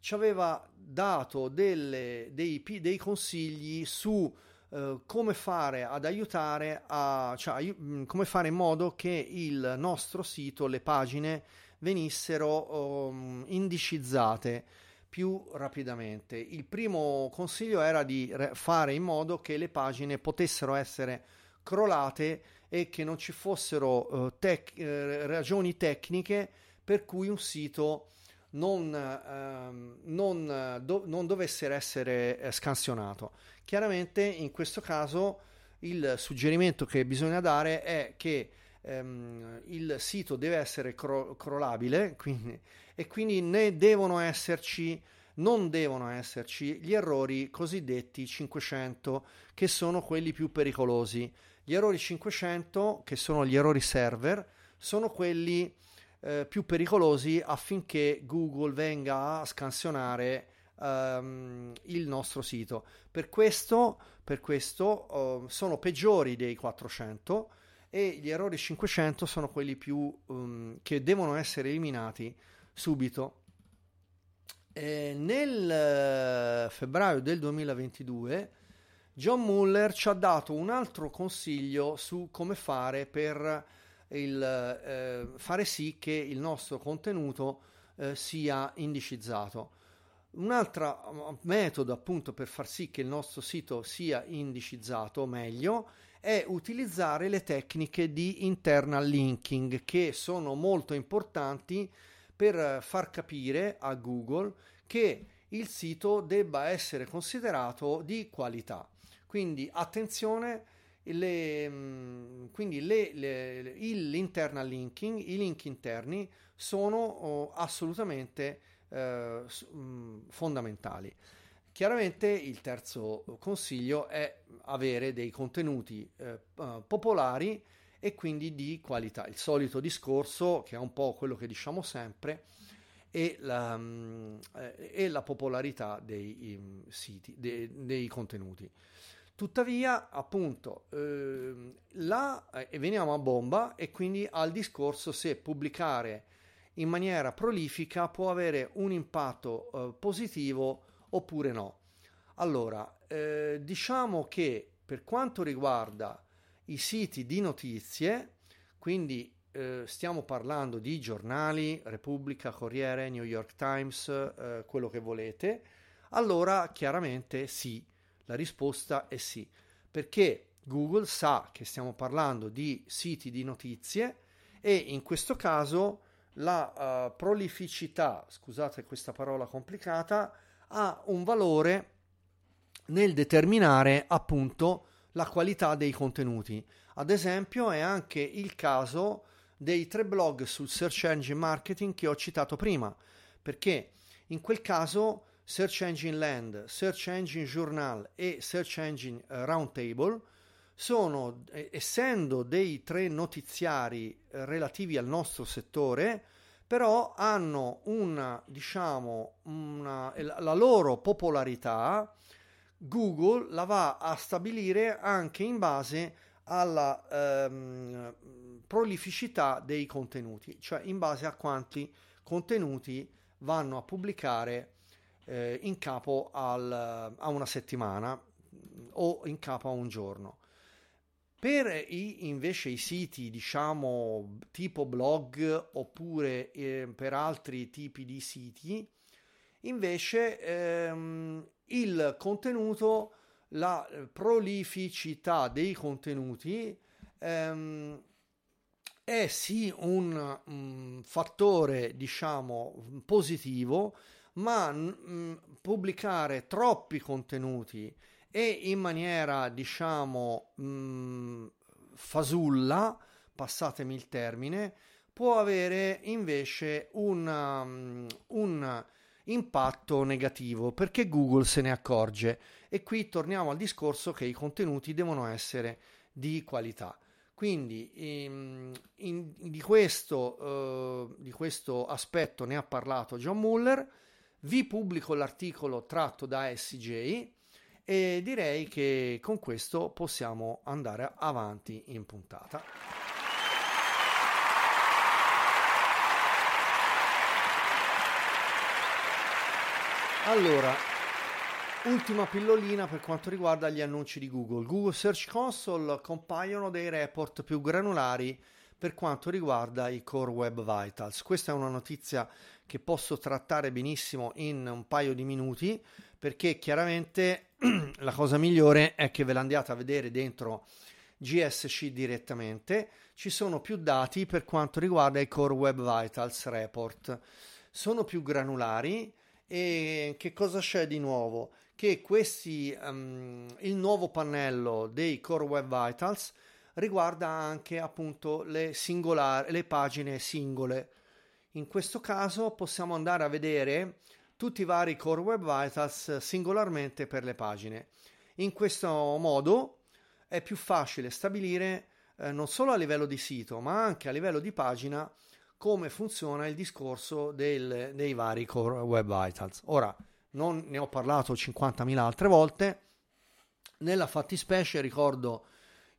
S1: ci aveva dato delle, dei, dei, consigli su uh, come fare ad aiutare a, cioè, mm, come fare in modo che il nostro sito, le pagine venissero um, indicizzate più rapidamente. Il primo consiglio era di fare in modo che le pagine potessero essere crollate e che non ci fossero uh, tec- uh, ragioni tecniche per cui un sito non, uh, non, do- non dovesse essere eh, scansionato. Chiaramente in questo caso il suggerimento che bisogna dare è che um, il sito deve essere cro- crollabile quindi, e quindi ne devono esserci non devono esserci gli errori cosiddetti 500 che sono quelli più pericolosi gli errori 500, che sono gli errori server, sono quelli eh, più pericolosi affinché Google venga a scansionare um, il nostro sito. Per questo, per questo uh, sono peggiori dei 400 e gli errori 500 sono quelli più um, che devono essere eliminati subito. E nel uh, febbraio del 2022 John Muller ci ha dato un altro consiglio su come fare per il, eh, fare sì che il nostro contenuto eh, sia indicizzato. Un altro mm, metodo appunto per far sì che il nostro sito sia indicizzato meglio è utilizzare le tecniche di internal linking che sono molto importanti per far capire a Google che il sito debba essere considerato di qualità. Quindi attenzione, le, mm, quindi le, le, l'internal linking, i link interni sono oh, assolutamente eh, mm, fondamentali. Chiaramente il terzo consiglio è avere dei contenuti eh, eh, popolari e quindi di qualità. Il solito discorso, che è un po' quello che diciamo sempre, e la, mm, eh, e la popolarità dei siti, dei, dei contenuti. Tuttavia, appunto, ehm, là eh, veniamo a bomba e quindi al discorso se pubblicare in maniera prolifica può avere un impatto eh, positivo oppure no. Allora, eh, diciamo che per quanto riguarda i siti di notizie, quindi eh, stiamo parlando di giornali, Repubblica, Corriere, New York Times, eh, quello che volete, allora chiaramente sì la risposta è sì, perché Google sa che stiamo parlando di siti di notizie e in questo caso la uh, prolificità, scusate questa parola complicata, ha un valore nel determinare appunto la qualità dei contenuti. Ad esempio è anche il caso dei tre blog sul search engine marketing che ho citato prima, perché in quel caso Search Engine Land, Search Engine Journal e Search Engine eh, Roundtable sono, essendo dei tre notiziari eh, relativi al nostro settore, però hanno una, diciamo, una, la loro popolarità, Google la va a stabilire anche in base alla ehm, prolificità dei contenuti, cioè in base a quanti contenuti vanno a pubblicare eh, in capo al, a una settimana o in capo a un giorno. Per i, invece i siti, diciamo, tipo blog oppure eh, per altri tipi di siti, invece ehm, il contenuto, la prolificità dei contenuti ehm, è sì un, un fattore, diciamo, positivo, ma mh, mm, pubblicare troppi contenuti e in maniera diciamo mh, mm, fasulla, passatemi il termine, può avere invece un, um, un impatto negativo perché Google se ne accorge e qui torniamo al discorso che i contenuti devono essere di qualità. Quindi in, in, di, questo, uh, di questo aspetto ne ha parlato John Muller vi pubblico l'articolo tratto da SJ e direi che con questo possiamo andare avanti in puntata. Allora, ultima pillolina per quanto riguarda gli annunci di Google. Google Search Console compaiono dei report più granulari per quanto riguarda i Core Web Vitals. Questa è una notizia che posso trattare benissimo in un paio di minuti perché chiaramente la cosa migliore è che ve l'andiate a vedere dentro GSC direttamente. Ci sono più dati per quanto riguarda i Core Web Vitals report. Sono più granulari e che cosa c'è di nuovo? Che questi, um, il nuovo pannello dei Core Web Vitals riguarda anche appunto le, singolari, le pagine singole. In questo caso possiamo andare a vedere tutti i vari Core Web Vitals singolarmente per le pagine. In questo modo è più facile stabilire eh, non solo a livello di sito ma anche a livello di pagina come funziona il discorso del, dei vari Core Web Vitals. Ora, non ne ho parlato 50.000 altre volte, nella fattispecie ricordo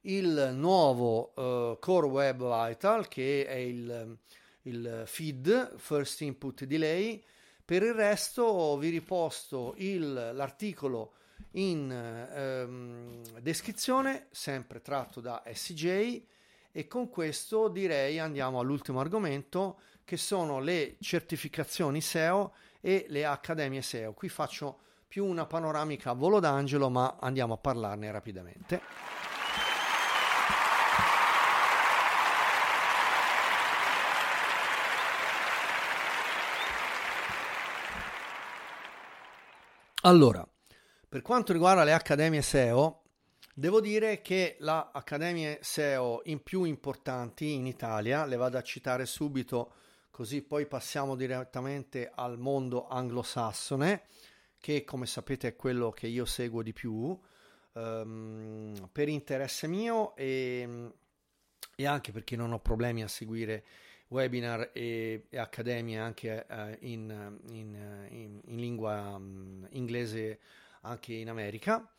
S1: il nuovo uh, Core Web Vital che è il, il feed First Input Delay. Per il resto vi riposto il, l'articolo in ehm, descrizione, sempre tratto da SJ e con questo direi andiamo all'ultimo argomento che sono le certificazioni SEO e le accademie SEO. Qui faccio più una panoramica a volo d'angelo, ma andiamo a parlarne rapidamente. Allora, per quanto riguarda le accademie SEO, devo dire che le accademie SEO in più importanti in Italia, le vado a citare subito, così poi passiamo direttamente al mondo anglosassone, che come sapete è quello che io seguo di più, um, per interesse mio e, e anche perché non ho problemi a seguire webinar e, e accademie anche uh, in, in, in, in, lingua um, inglese anche in America.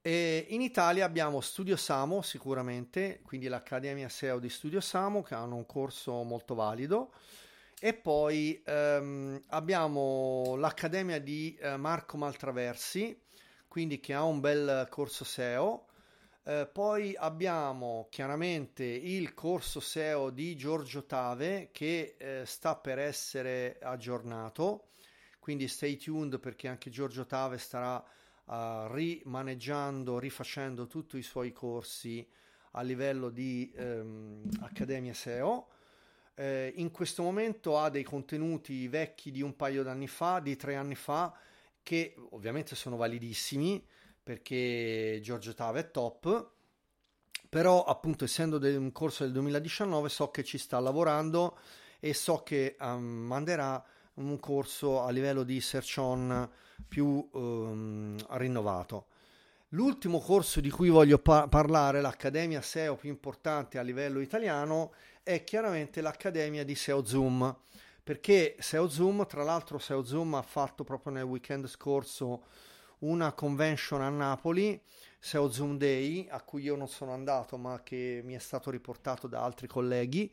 S1: E in Italia abbiamo Studio Samo sicuramente, quindi l'Accademia SEO di Studio Samo che hanno un corso molto valido e poi um, abbiamo l'Accademia di uh, Marco Maltraversi, quindi che ha un bel corso SEO eh, poi abbiamo chiaramente il corso SEO di Giorgio Tave che eh, sta per essere aggiornato, quindi stay tuned perché anche Giorgio Tave starà uh, rimaneggiando, rifacendo tutti i suoi corsi a livello di ehm, Accademia SEO. Eh, in questo momento ha dei contenuti vecchi di un paio d'anni fa, di tre anni fa, che ovviamente sono validissimi perché Giorgio Tava è top però appunto essendo un corso del 2019 so che ci sta lavorando e so che um, manderà un corso a livello di search on più um, rinnovato. L'ultimo corso di cui voglio pa- parlare, l'accademia SEO più importante a livello italiano, è chiaramente l'accademia di SEO Zoom, perché SEO Zoom, tra l'altro SEO Zoom ha fatto proprio nel weekend scorso una convention a Napoli, SEO Zoom Day, a cui io non sono andato ma che mi è stato riportato da altri colleghi.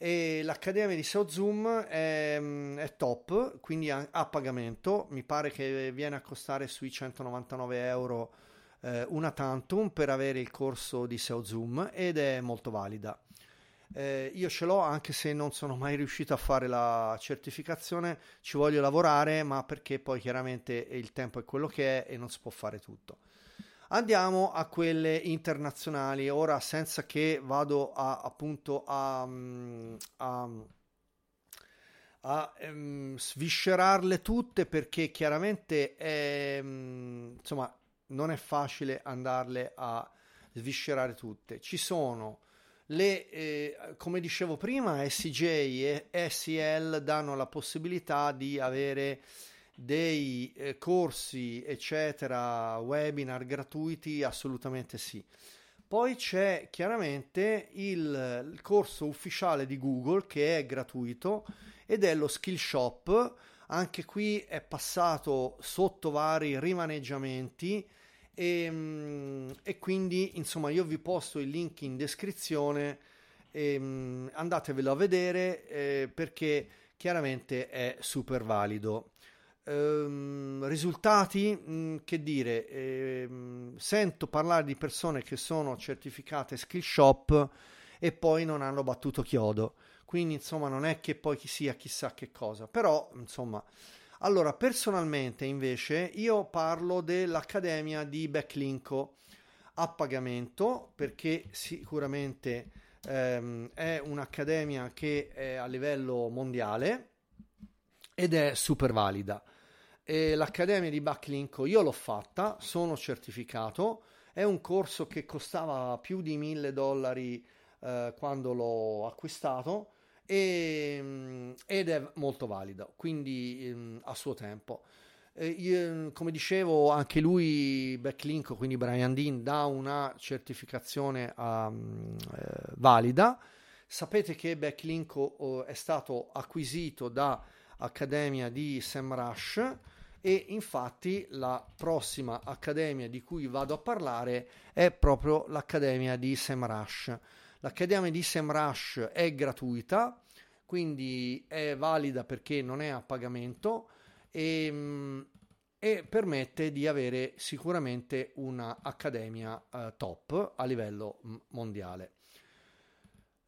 S1: E l'accademia di SEO Zoom è, è top, quindi a, a, pagamento, mi pare che viene a costare sui 199 euro eh, una tantum per avere il corso di SEO Zoom ed è molto valida. Eh, io ce l'ho anche se non sono mai riuscito a fare la certificazione, ci voglio lavorare, ma perché poi chiaramente il tempo è quello che è e non si può fare tutto. Andiamo a quelle internazionali, ora senza che vado a, appunto a, mm, a, a um, sviscerarle tutte perché chiaramente è, um, insomma non è facile andarle a sviscerare tutte. Ci sono le, eh, come dicevo prima, SJ e SEL danno la possibilità di avere dei eh, corsi, eccetera, webinar gratuiti, assolutamente sì. Poi c'è chiaramente il, il, corso ufficiale di Google che è gratuito ed è lo Skillshop. Anche qui è passato sotto vari rimaneggiamenti e, ehm, e, quindi insomma io vi posto il link in descrizione e, ehm, andatevelo a vedere eh, perché chiaramente è super valido Ehm, risultati, mh, mm, che dire, ehm, sento parlare di persone che sono certificate skill shop e poi non hanno battuto chiodo. Quindi, insomma, non è che poi chi sia chissà che cosa. Però, insomma, allora, personalmente, invece, io parlo dell'Accademia di Backlinko a pagamento perché sicuramente ehm, è un'accademia che è a livello mondiale ed è super valida. E l'accademia di Backlinko io l'ho fatta, sono certificato, è un corso che costava più di 1000 dollari eh, quando l'ho acquistato e, mm, ed è molto valido, quindi um, a suo tempo. Io, come dicevo, anche lui, Backlinko, quindi Brian Dean, dà una certificazione um, valida. Sapete che Backlinko oh, è stato acquisito da Accademia di SEMrush e infatti la prossima accademia di cui vado a parlare è proprio l'accademia di SEMrush. L'accademia di SEMrush è gratuita, quindi è valida perché non è a pagamento e, mm, e permette di avere sicuramente un'accademia eh, top a livello mm, mondiale.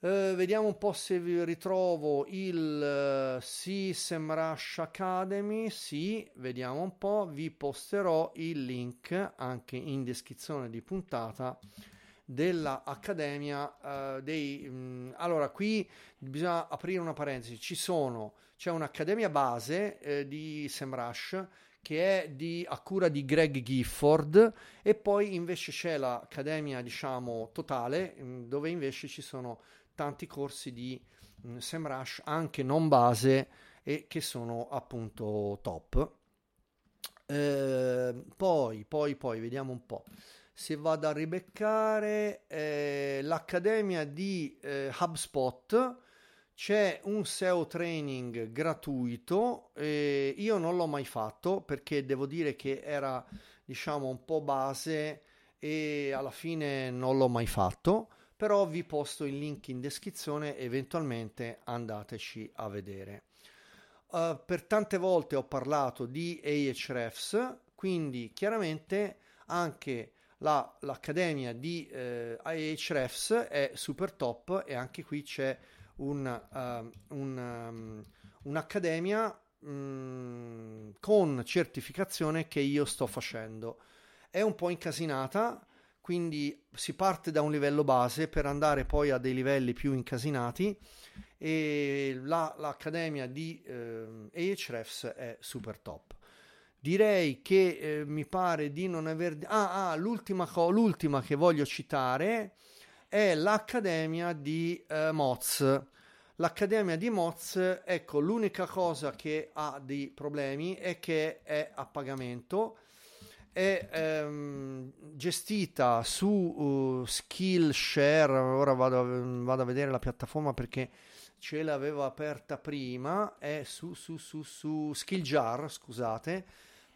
S1: Uh, vediamo un po' se vi ritrovo il uh, sì SEMrush Academy. Sì, vediamo un po'. Vi posterò il link anche in descrizione di puntata dell'Accademia uh, dei... Mh, mm, allora, qui bisogna aprire una parentesi. Ci sono, c'è un'Accademia base eh, di SEMrush che è di, a cura di Greg Gifford e poi invece c'è l'Accademia, diciamo, totale, mh, mm, dove invece ci sono tanti corsi di mh, mm, SEMrush anche non base e che sono appunto top. Eh, poi, poi, poi, vediamo un po'. Se vado a ribeccare eh, l'accademia di eh, HubSpot, c'è un SEO training gratuito. Eh, io non l'ho mai fatto perché devo dire che era, diciamo, un po' base e alla fine non l'ho mai fatto però vi posto il link in descrizione eventualmente andateci a vedere. Uh, per tante volte ho parlato di Ahrefs, quindi chiaramente anche la, l'accademia di eh, Ahrefs è super top e anche qui c'è un, uh, un, um, un'accademia um, con certificazione che io sto facendo. È un po' incasinata quindi si parte da un livello base per andare poi a dei livelli più incasinati e la, l'accademia di eh, Ahrefs è super top. Direi che eh, mi pare di non aver... Ah, ah l'ultima, co- l'ultima che voglio citare è l'accademia di eh, Moz. L'accademia di Moz, ecco, l'unica cosa che ha dei problemi è che è a pagamento è ehm, gestita su uh, Skillshare. Ora vado, vado, a vedere la piattaforma perché ce l'avevo aperta prima. È su, su, su, su Skilljar, scusate,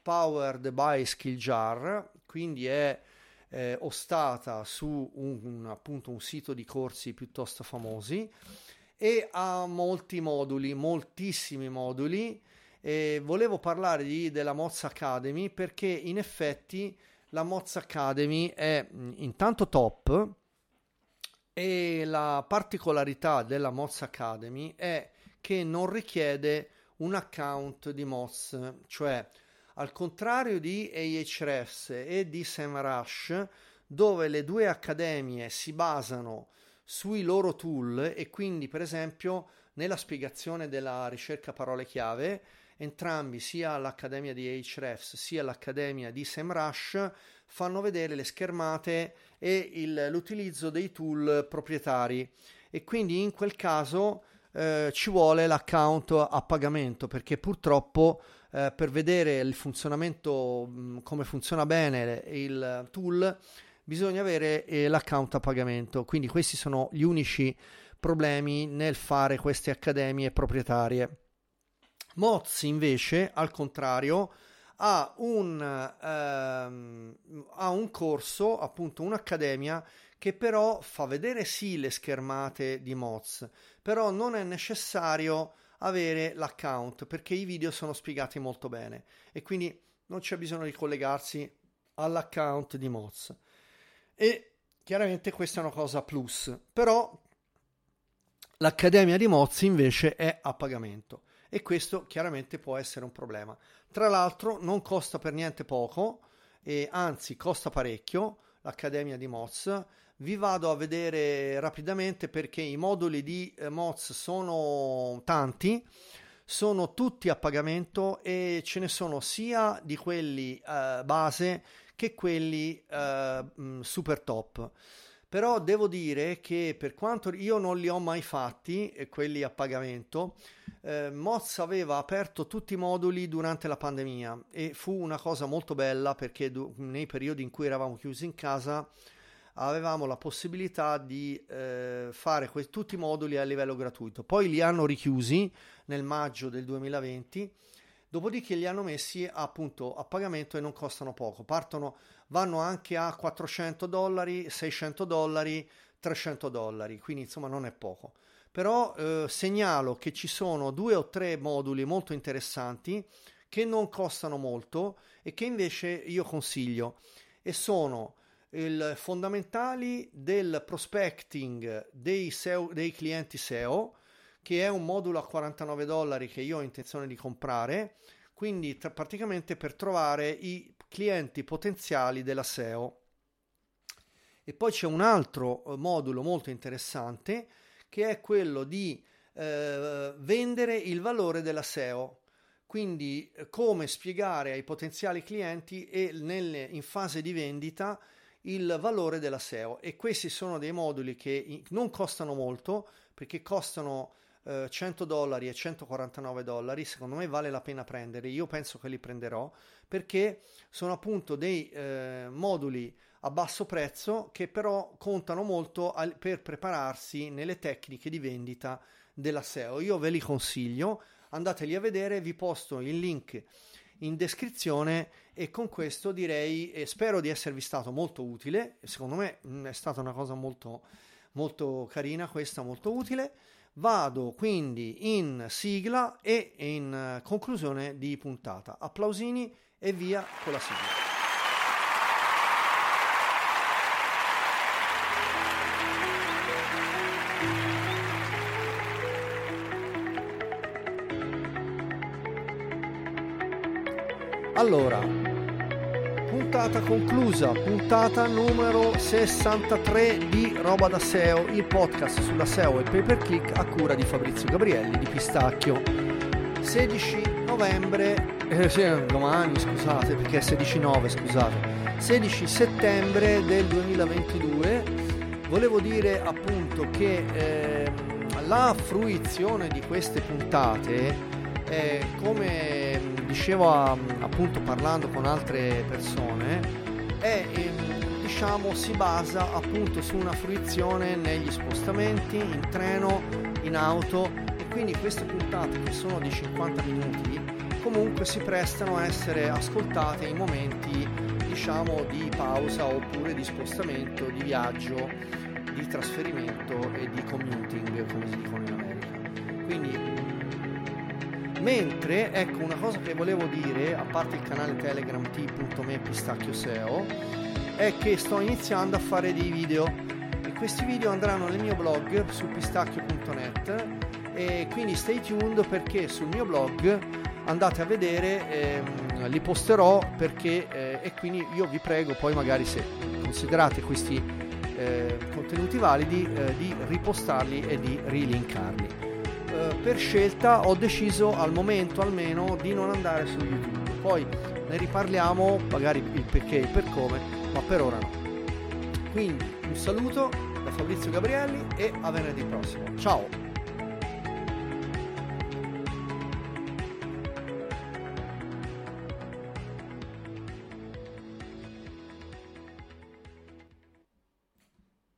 S1: powered by Skilljar. Quindi è eh, ostata su un, appunto un sito di corsi piuttosto famosi e ha molti moduli, moltissimi moduli e volevo parlare di, della Moz Academy perché in effetti la Moz Academy è intanto top e la particolarità della Moz Academy è che non richiede un account di Moz, cioè al contrario di Ahrefs e di SEMrush, dove le due accademie si basano sui loro tool e quindi per esempio nella spiegazione della ricerca parole chiave entrambi, sia l'Accademia di Ahrefs sia l'Accademia di SEMrush, fanno vedere le schermate e il, l'utilizzo dei tool proprietari. E quindi in quel caso eh, ci vuole l'account a pagamento perché purtroppo eh, per vedere il funzionamento, mh, come funziona bene il tool, bisogna avere eh, l'account a pagamento. Quindi questi sono gli unici problemi nel fare queste accademie proprietarie. Moz invece, al contrario, ha un, ehm, ha un corso, appunto un'accademia che però fa vedere sì le schermate di Moz, però non è necessario avere l'account perché i video sono spiegati molto bene e quindi non c'è bisogno di collegarsi all'account di Moz. E chiaramente questa è una cosa plus, però l'accademia di Moz invece è a pagamento e questo chiaramente può essere un problema. Tra l'altro non costa per niente poco e anzi costa parecchio l'Accademia di Moz. Vi vado a vedere rapidamente perché i moduli di eh, Moz sono tanti, sono tutti a pagamento e ce ne sono sia di quelli eh, base che quelli eh, mm, super top. Però devo dire che per quanto io non li ho mai fatti, eh, quelli a pagamento, eh, Moz aveva aperto tutti i moduli durante la pandemia e fu una cosa molto bella perché du- nei periodi in cui eravamo chiusi in casa avevamo la possibilità di eh, fare que- tutti i moduli a livello gratuito. Poi li hanno richiusi nel maggio del 2020, dopodiché li hanno messi appunto a pagamento e non costano poco. Partono, vanno anche a 400 dollari, 600 dollari, 300 dollari, quindi insomma non è poco però eh, segnalo che ci sono due o tre moduli molto interessanti che non costano molto e che invece io consiglio e sono i fondamentali del prospecting dei, SEO, dei clienti SEO che è un modulo a 49 dollari che io ho intenzione di comprare quindi tra, praticamente per trovare i clienti potenziali della SEO e poi c'è un altro eh, modulo molto interessante che è quello di eh, vendere il valore della SEO. Quindi eh, come spiegare ai potenziali clienti e nelle, in fase di vendita il valore della SEO e questi sono dei moduli che non costano molto perché costano eh, 100 dollari e 149 dollari secondo me vale la pena prendere io penso che li prenderò perché sono appunto dei eh, moduli a basso prezzo che però contano molto al, per prepararsi nelle tecniche di vendita della SEO. Io ve li consiglio, andateli a vedere, vi posto il link in descrizione e con questo direi e spero di esservi stato molto utile. Secondo me mm, è stata una cosa molto, molto carina, questa molto utile. Vado quindi in sigla e in conclusione di puntata. Applausini e via con la sigla. Allora, puntata conclusa, puntata numero 63 di Roba da SEO, il podcast sulla SEO e pay per click a cura di Fabrizio Gabrielli di Pistacchio. 16 novembre, eh, domani scusate perché è 16-9 scusate, 16 settembre del 2022, volevo dire appunto che eh, la fruizione di queste puntate eh, come dicevo appunto parlando con altre persone, è, ehm, diciamo, si basa appunto su una fruizione negli spostamenti, in treno, in auto e quindi queste puntate che sono di 50 minuti comunque si prestano a essere ascoltate in momenti diciamo di pausa oppure di spostamento, di viaggio, di trasferimento e di commuting come si dicono Mentre, ecco, una cosa che volevo dire, a parte il canale Telegram t.me pistacchio SEO, è che sto iniziando a fare dei video e questi video andranno nel mio blog su pistacchio.net e quindi stay tuned perché sul mio blog andate a vedere, ehm, li posterò perché eh, e quindi io vi prego poi magari se considerate questi eh, contenuti validi eh, di ripostarli e di rilinkarli. Eh, per scelta ho deciso al momento almeno di non andare su YouTube. Poi ne riparliamo, magari il perché e il per come, ma per ora no. Quindi un saluto da Fabrizio Gabrielli e a venerdì prossimo. Ciao!